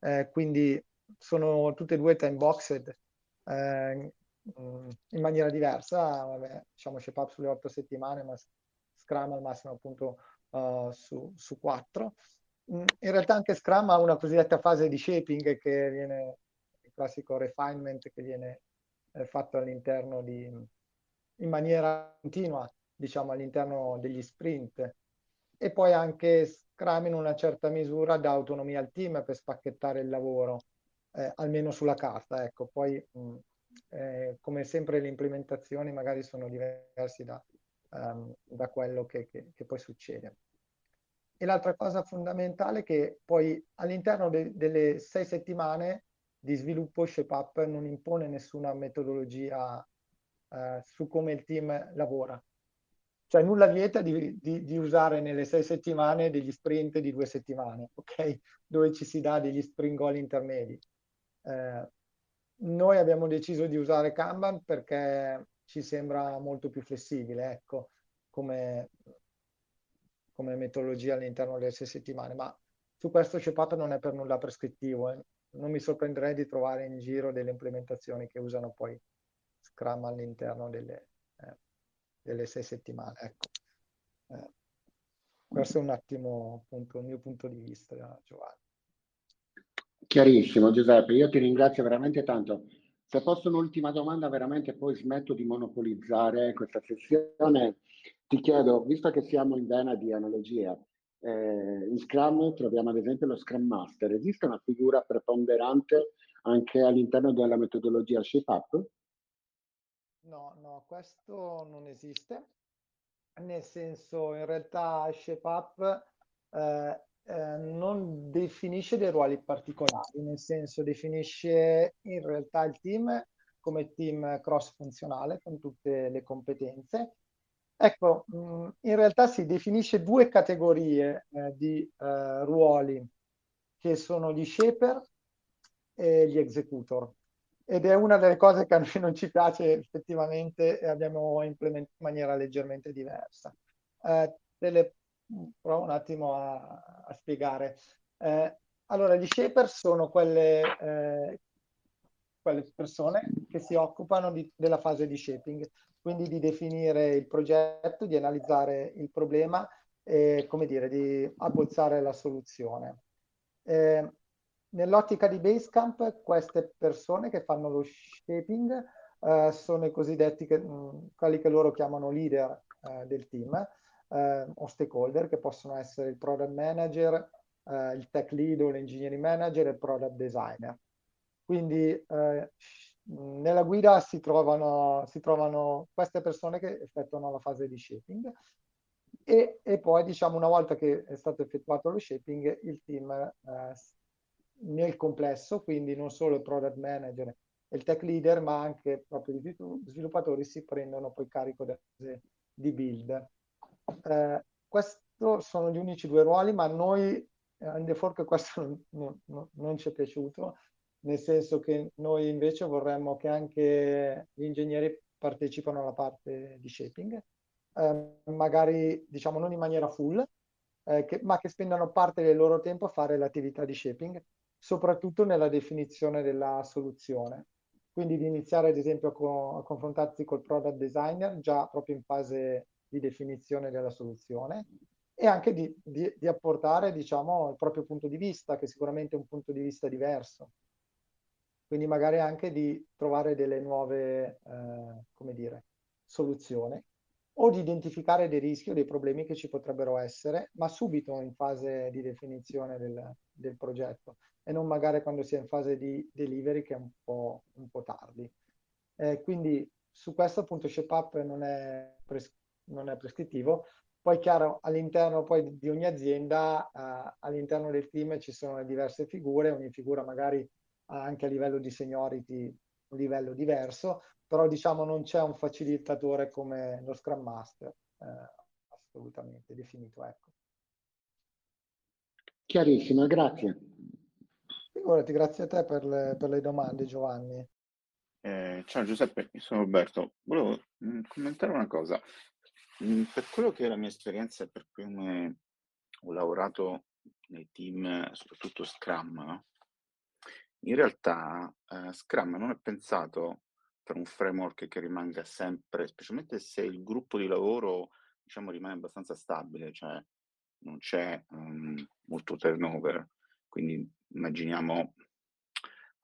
[SPEAKER 3] eh, quindi sono tutte e due time boxed eh, in maniera diversa, vabbè, diciamo shape up sulle otto settimane, ma Scrum al massimo appunto uh, su, su quattro. In realtà anche Scrum ha una cosiddetta fase di shaping che viene, classico refinement che viene eh, fatto all'interno di, in maniera continua diciamo, all'interno degli sprint. E poi anche Scrum in una certa misura dà autonomia al team per spacchettare il lavoro, eh, almeno sulla carta. Ecco. Poi, mh, eh, come sempre, le implementazioni magari sono diverse da, um, da quello che, che, che, poi succede. E l'altra cosa fondamentale è che poi all'interno de- delle sei settimane di sviluppo ShapeUp non impone nessuna metodologia uh, su come il team lavora cioè nulla vieta di, di, di, usare nelle sei settimane degli sprint di due settimane, ok? Dove ci si dà degli sprint goal intermedi. Eh, noi abbiamo deciso di usare Kanban perché ci sembra molto più flessibile, ecco, come, come metodologia all'interno delle sei settimane, ma su questo CEPAP non è per nulla prescrittivo. Eh. Non mi sorprenderei di trovare in giro delle implementazioni che usano poi Scrum all'interno delle, delle sei settimane. Ecco. Eh, questo è un attimo appunto il mio punto di vista, Giovanni.
[SPEAKER 4] Chiarissimo Giuseppe, io ti ringrazio veramente tanto. Se posso un'ultima domanda, veramente poi smetto di monopolizzare questa sessione. Ti chiedo, visto che siamo in vena di analogia, eh, in Scrum troviamo ad esempio lo Scrum Master. Esiste una figura preponderante anche all'interno della metodologia ShapeUp?
[SPEAKER 3] No, no, questo non esiste. Nel senso, in realtà ShapeUp eh, eh, non definisce dei ruoli particolari, nel senso definisce in realtà il team come team cross funzionale con tutte le competenze. Ecco, mm, in realtà si definisce due categorie eh, di eh, ruoli che sono gli shaper e gli executor ed è una delle cose che a noi <laughs> non ci piace effettivamente e abbiamo implementato in maniera leggermente diversa. Eh, le, provo un attimo a, a spiegare. Eh, allora, gli shaper sono quelle, eh, quelle persone che si occupano di, della fase di shaping, quindi di definire il progetto, di analizzare il problema e, come dire, di abbozzare la soluzione. Eh, Nell'ottica di Basecamp, queste persone che fanno lo shaping eh, sono i cosiddetti, che, mh, quelli che loro chiamano leader eh, del team eh, o stakeholder, che possono essere il product manager, eh, il tech lead o l'engineering manager e il product designer. Quindi eh, nella guida si trovano, si trovano, queste persone che effettuano la fase di shaping e, e, poi diciamo una volta che è stato effettuato lo shaping il team eh, nel complesso, quindi non solo il product manager e il tech leader, ma anche proprio gli sviluppatori si prendono poi carico di build. Eh, questi sono gli unici due ruoli, ma noi eh, in The Fork questo non, non, non ci è piaciuto, nel senso che noi invece vorremmo che anche gli ingegneri partecipano alla parte di shaping, eh, magari diciamo non in maniera full, eh, che, ma che spendano parte del loro tempo a fare l'attività di shaping, soprattutto nella definizione della soluzione. Quindi di iniziare ad esempio a, co- a confrontarsi col product designer già proprio in fase di definizione della soluzione e anche di, di, di apportare diciamo, il proprio punto di vista, che sicuramente è un punto di vista diverso. Quindi magari anche di trovare delle nuove, eh, come dire, soluzioni o di identificare dei rischi o dei problemi che ci potrebbero essere, ma subito in fase di definizione del, del progetto e non magari quando si è in fase di delivery che è un po', un po tardi. Eh, quindi su questo appunto ShapeUp non è, pres- non è prescrittivo. Poi chiaro, all'interno poi di ogni azienda, eh, all'interno del team ci sono diverse figure, ogni figura magari anche a livello di seniority un livello diverso, però diciamo non c'è un facilitatore come lo Scrum Master, eh, assolutamente definito. Ecco.
[SPEAKER 4] Chiarissimo, grazie.
[SPEAKER 3] Figurati, grazie a te per le, per le domande Giovanni.
[SPEAKER 5] Eh, ciao Giuseppe, sono Roberto. Volevo mh, mm, commentare una cosa. Mh, mm, per quello che è la mia esperienza e per come ho lavorato nei team, soprattutto Scrum, in realtà eh, Scrum non è pensato per un framework che rimanga sempre, specialmente se il gruppo di lavoro diciamo, rimane abbastanza stabile, cioè non c'è um, molto turnover. Quindi immaginiamo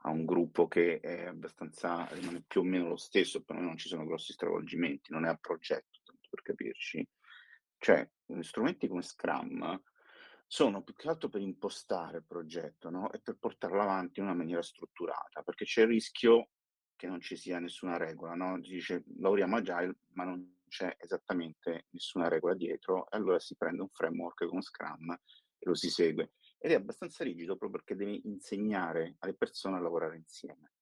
[SPEAKER 5] a un gruppo che è abbastanza, rimane più o meno lo stesso, però non ci sono grossi stravolgimenti, non è a progetto, tanto per capirci. Cioè, strumenti come Scrum sono più che altro per impostare il progetto no? e per portarlo avanti in una maniera strutturata, perché c'è il rischio che non ci sia nessuna regola, no? dice lavoriamo agile ma non c'è esattamente nessuna regola dietro e allora si prende un framework con Scrum e lo si segue ed è abbastanza rigido proprio perché deve insegnare alle persone a lavorare insieme.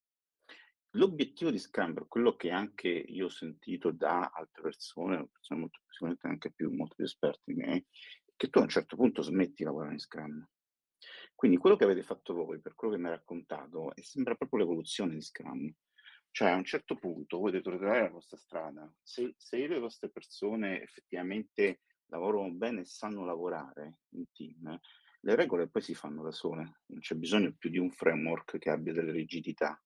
[SPEAKER 5] L'obiettivo di Scrum, quello che anche io ho sentito da altre persone, persone molto, sicuramente anche più, molto più esperte di me, che tu a un certo punto smetti di lavorare in Scrum. Quindi quello che avete fatto voi, per quello che mi hai raccontato, sembra proprio l'evoluzione di Scrum. Cioè, a un certo punto voi dovete trovare la vostra strada. Se, se io e le vostre persone effettivamente lavorano bene e sanno lavorare in team, le regole poi si fanno da sole, non c'è bisogno più di un framework che abbia delle rigidità.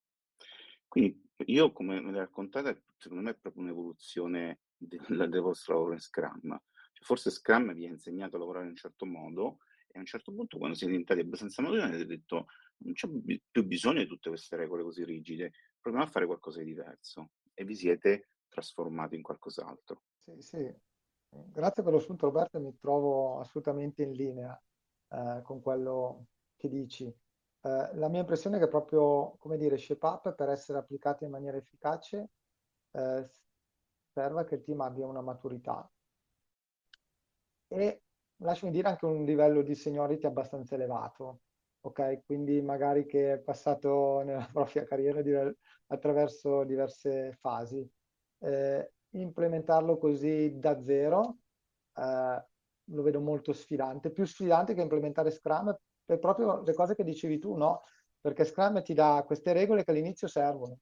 [SPEAKER 5] Quindi io, come me l'hai raccontata, secondo me è proprio un'evoluzione del, del vostro lavoro in Scrum. Forse Scrum vi ha insegnato a lavorare in un certo modo e a un certo punto, quando siete diventati abbastanza maduri, avete detto non c'è più bisogno di tutte queste regole così rigide, proviamo a fare qualcosa di diverso e vi siete trasformati in qualcos'altro.
[SPEAKER 3] Sì, sì. Grazie per lo spunto Roberto, mi trovo assolutamente in linea eh, con quello che dici. Eh, la mia impressione è che proprio, come dire, shape up per essere applicato in maniera efficace eh, serva che il team abbia una maturità e lasciami dire anche un livello di seniority abbastanza elevato ok? Quindi magari che è passato <laughs> nella propria carriera di, attraverso diverse fasi. Eh, implementarlo così da zero eh, lo vedo molto sfidante, più sfidante che implementare Scrum per proprio le cose che dicevi tu, no? Perché Scrum ti dà queste regole che all'inizio servono.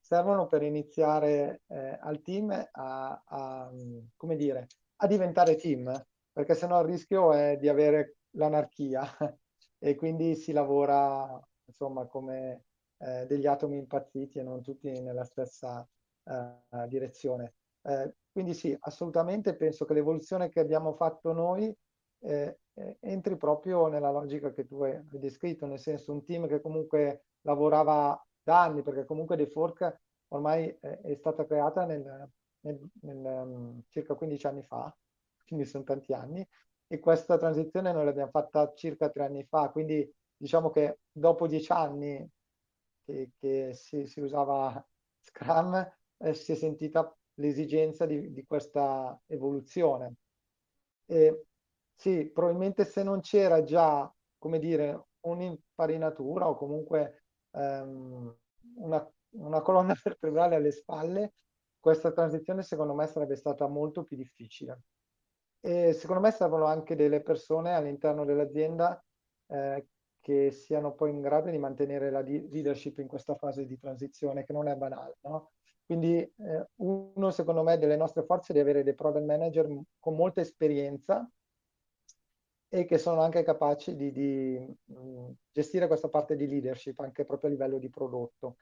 [SPEAKER 3] Servono per iniziare eh, al team a, a, come dire, a diventare team, perché sennò il rischio è di avere l'anarchia <laughs> e quindi si lavora insomma come eh, degli atomi impazziti e non tutti nella stessa eh, direzione. Eh, quindi sì, assolutamente penso che l'evoluzione che abbiamo fatto noi eh, eh, entri proprio nella logica che tu hai descritto, nel senso un team che comunque lavorava da anni, perché comunque The Fork ormai è, è stata creata nel, nel, nel, um, circa 15 anni fa, quindi sono tanti anni, e questa transizione noi l'abbiamo fatta circa tre anni fa, quindi diciamo che dopo dieci anni che, che si, si, usava Scrum eh, si è sentita l'esigenza di, di questa evoluzione. E, sì, probabilmente se non c'era già come dire, un'infarinatura o comunque um, una, una colonna <laughs> vertebrale alle spalle, questa transizione secondo me sarebbe stata molto più difficile. E secondo me servono anche delle persone all'interno dell'azienda eh, che siano poi in grado di mantenere la leadership in questa fase di transizione, che non è banale. No? Quindi eh, uno, secondo me, delle nostre forze è di avere dei product manager con molta esperienza e che sono anche capaci di, di mh, gestire questa parte di leadership anche proprio a livello di prodotto.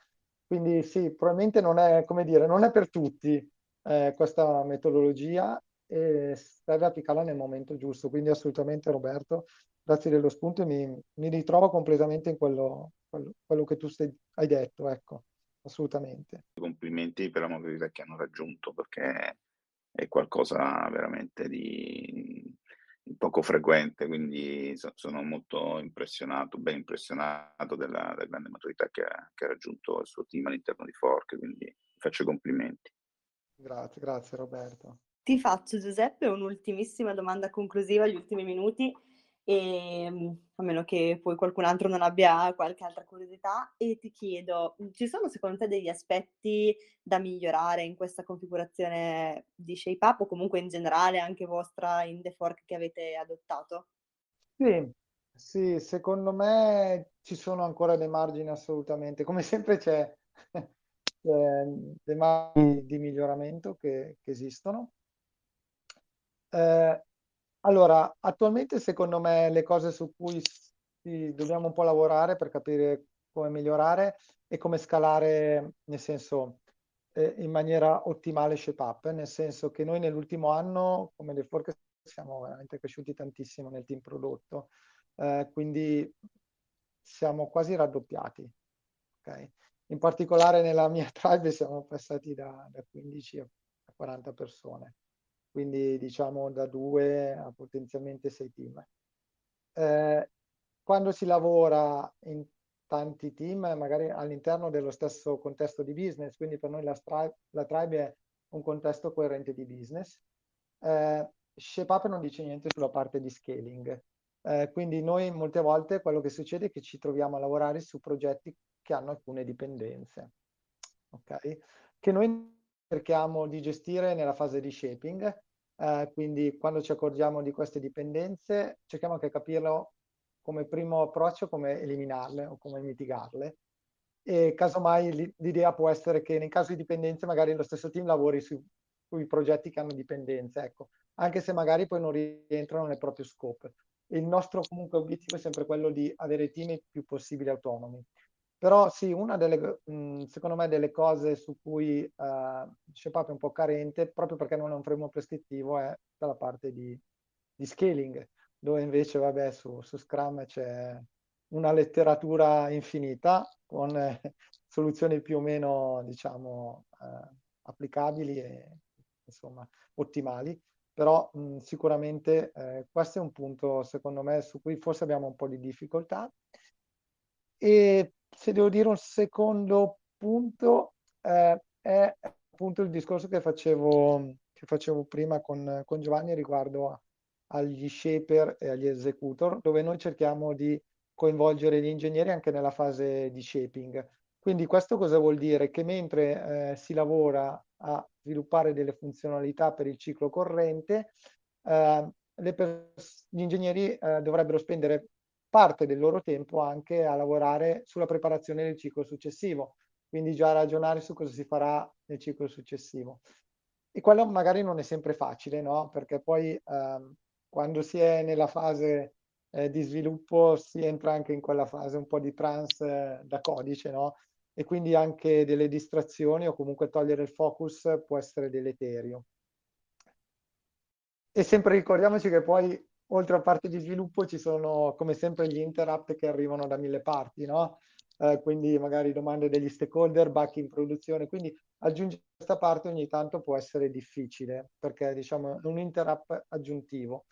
[SPEAKER 3] Quindi sì, probabilmente non è, come dire, non è per tutti eh, questa metodologia e serve applicarla nel momento giusto. Quindi assolutamente Roberto, grazie dello spunto e mi, mi ritrovo completamente in quello, quello, quello che tu stai, hai detto, ecco, assolutamente.
[SPEAKER 5] Complimenti per la mobilità che hanno raggiunto perché è qualcosa veramente di poco frequente, quindi so, sono molto impressionato, ben impressionato della, della grande maturità che ha, che ha, raggiunto il suo team all'interno di Fork, quindi faccio i complimenti.
[SPEAKER 3] Grazie, grazie Roberto.
[SPEAKER 1] Ti faccio Giuseppe un'ultimissima domanda conclusiva, gli ultimi minuti, e, ehm, a meno che poi qualcun altro non abbia qualche altra curiosità, e ti chiedo, ci sono secondo te degli aspetti da migliorare in questa configurazione di ShapeUp o comunque in generale anche vostra in The Fork che avete adottato?
[SPEAKER 3] Sì, sì, secondo me ci sono ancora dei margini assolutamente, come sempre c'è, <laughs> dei margini di miglioramento che, che esistono. Eh, allora, attualmente secondo me le cose su cui sì, dobbiamo un po' lavorare per capire come migliorare e come scalare, nel senso, eh, in maniera ottimale ShapeUp, nel senso che noi nell'ultimo anno, come The Fork, siamo veramente cresciuti tantissimo nel team prodotto, eh, quindi siamo quasi raddoppiati. Okay? In particolare nella mia <laughs> tribe siamo passati da, da 15 a 40 persone quindi diciamo da due a potenzialmente sei team. Eh, quando si lavora in tanti team, magari all'interno dello stesso contesto di business, quindi per noi la, la tribe è un contesto coerente di business. Eh, ShapeUp non dice niente sulla parte di scaling, eh, quindi noi molte volte quello che succede è che ci troviamo a lavorare su progetti che hanno alcune dipendenze, ok? Che noi cerchiamo di gestire nella fase di shaping eh, quindi quando ci accorgiamo di queste dipendenze cerchiamo anche di capirlo come primo approccio come eliminarle o come mitigarle e casomai l'idea può essere che nel caso di dipendenze magari lo stesso team lavori su, sui progetti che hanno dipendenze, ecco, anche se magari poi non rientrano nel proprio scope. Il nostro comunque obiettivo è sempre quello di avere team il più possibile autonomi. Però sì, una delle, mh, secondo me, delle cose su cui eh, ShapeUp è un po' carente, proprio perché non è un framework prescrittivo, è dalla parte di, di scaling, dove invece, vabbè, su, su Scrum c'è una letteratura infinita con eh, <laughs> soluzioni più o meno, diciamo, eh, applicabili e, insomma, ottimali. Però mh, sicuramente eh, questo è un punto, secondo me, su cui forse abbiamo un po' di difficoltà. E se devo dire un secondo punto, eh, è appunto il discorso che facevo, che facevo prima con, con Giovanni riguardo a, agli shaper e agli executor, dove noi cerchiamo di coinvolgere gli ingegneri anche nella fase di shaping. Quindi questo cosa vuol dire? Che mentre eh, si lavora a sviluppare delle funzionalità per il ciclo corrente, eh, gli ingegneri eh, dovrebbero spendere parte del loro tempo anche a lavorare sulla preparazione del ciclo successivo, quindi già ragionare su cosa si farà nel ciclo successivo. E quello magari non è sempre facile, no? Perché poi ehm, quando si è nella fase eh, di sviluppo si entra anche in quella fase un po' di trans eh, da codice, no? E quindi anche delle distrazioni o comunque togliere il focus può essere deleterio. E sempre ricordiamoci che poi oltre a parte di sviluppo ci sono come sempre gli interrupt che arrivano da mille parti, no? Eh, quindi magari domande degli stakeholder, bug in produzione, quindi aggiungere questa parte ogni tanto può essere difficile perché diciamo è un interrupt aggiuntivo.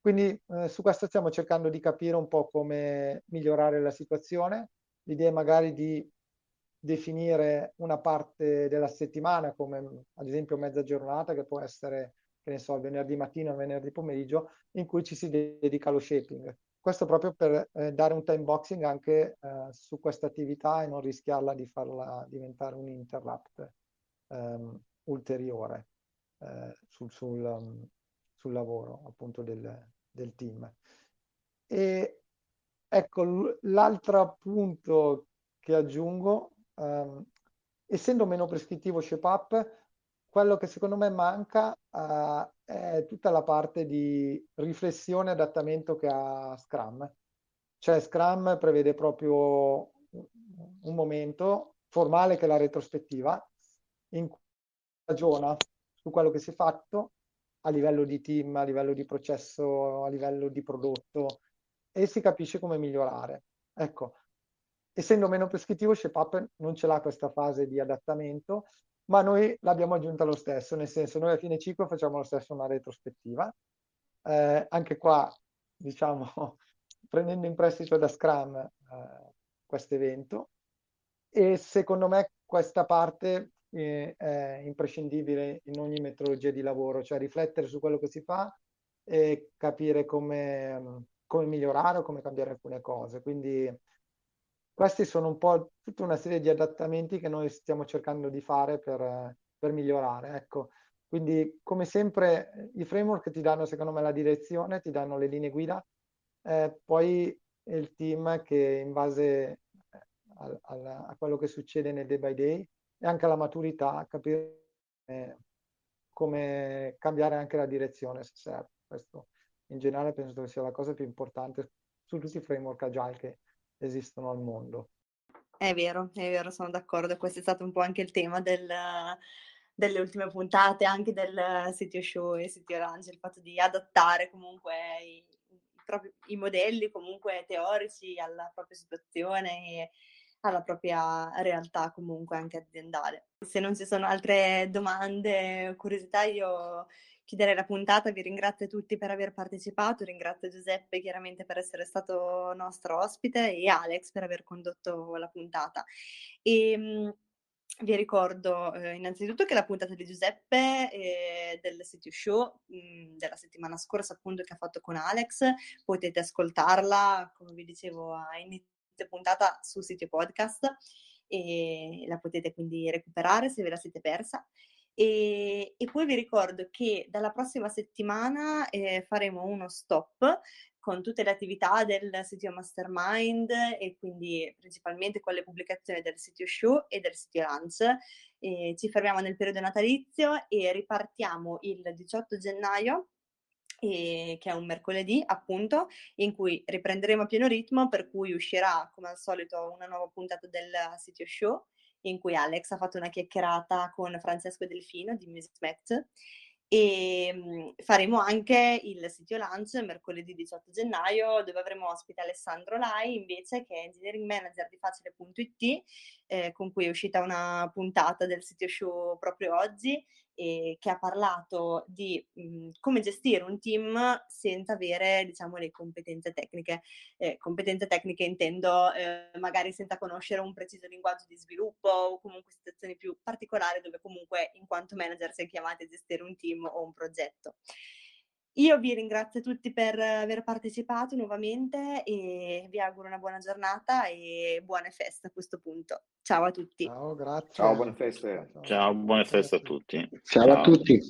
[SPEAKER 3] Quindi eh, su questo stiamo cercando di capire un po' come migliorare la situazione. L'idea è magari di definire una parte della settimana come ad esempio mezza giornata che può essere che ne so, venerdì mattina o venerdì pomeriggio, in cui ci si dedica allo shaping. questo proprio per eh, dare un time boxing anche eh, su questa attività e non rischiarla di farla diventare un interrupt ehm, ulteriore eh, sul, sul, um, sul, lavoro appunto del, del team. E ecco l'altro punto che aggiungo, ehm, essendo meno prescrittivo ShapeUp, quello che secondo me manca uh, è tutta la parte di riflessione e adattamento che ha Scrum. Cioè Scrum prevede proprio un momento formale che è la retrospettiva in cui ragiona su quello che si è fatto a livello di team, a livello di processo, a livello di prodotto e si capisce come migliorare. Ecco, essendo meno prescrittivo, ShapeUp non ce l'ha questa fase di adattamento ma noi l'abbiamo aggiunta lo stesso, nel senso noi a fine ciclo facciamo lo stesso una retrospettiva. Eh, anche qua, diciamo, <laughs> prendendo in prestito da Scrum eh, questo evento e secondo me questa parte eh, è imprescindibile in ogni metodologia di lavoro, cioè riflettere su quello che si fa e capire come, come migliorare o come cambiare alcune cose. Quindi questi sono un po' tutta una serie di adattamenti che noi stiamo cercando di fare per, per migliorare. Ecco. Quindi, come sempre, i framework ti danno, secondo me, la direzione, ti danno le linee guida, eh, poi è il team che in base a, a, a, quello che succede nel day by day e anche alla maturità capire eh, come cambiare anche la direzione se serve. Questo in generale penso che sia la cosa più importante su tutti i framework agile che, esistono al mondo.
[SPEAKER 1] È vero, è vero, sono d'accordo. Questo è stato un po' anche il tema del, delle ultime puntate, anche del sito show e sito Orange, il fatto di adattare comunque i, i, propri, i modelli comunque teorici alla propria situazione e alla propria realtà comunque anche aziendale. Se non ci sono altre domande o curiosità, io chiudere la puntata. Vi ringrazio tutti per aver partecipato, ringrazio Giuseppe chiaramente per essere stato nostro ospite e Alex per aver condotto la puntata. E, ehm, vi ricordo eh, innanzitutto che la puntata di Giuseppe eh, del City Show mh, mm, della settimana scorsa, appunto, che ha fatto con Alex, potete ascoltarla, come vi dicevo a inizio puntata sul sito podcast e la potete quindi recuperare se ve la siete persa. E, e, poi vi ricordo che dalla prossima settimana eh, faremo uno stop con tutte le attività del sito Mastermind e quindi principalmente con le pubblicazioni del sito Show e del sito Lunch. E ci fermiamo nel periodo natalizio e ripartiamo il 18 gennaio e, che è un mercoledì appunto, in cui riprenderemo a pieno ritmo, per cui uscirà come al solito una nuova puntata del sito show in cui Alex ha fatto una chiacchierata con Francesco Delfino di Music Match e mhmm, faremo anche il sito lunch mercoledì 18 gennaio dove avremo ospite Alessandro Lai invece che è engineering manager di facile.it eh, con cui è uscita una puntata del sito show proprio oggi e che ha parlato di mh, mhmm, come gestire un team senza avere diciamo le competenze tecniche eh, competenze tecniche intendo eh, magari senza conoscere un preciso linguaggio di sviluppo o comunque situazioni più particolari dove comunque in quanto manager è chiamati a gestire un team o un progetto. Io vi ringrazio tutti per aver partecipato nuovamente e vi auguro una buona giornata e buone feste a questo punto. Ciao a tutti.
[SPEAKER 3] Ciao, grazie.
[SPEAKER 2] Ciao, buone feste.
[SPEAKER 5] Ciao, buone feste a tutti.
[SPEAKER 4] Ciao, Ciao. a tutti.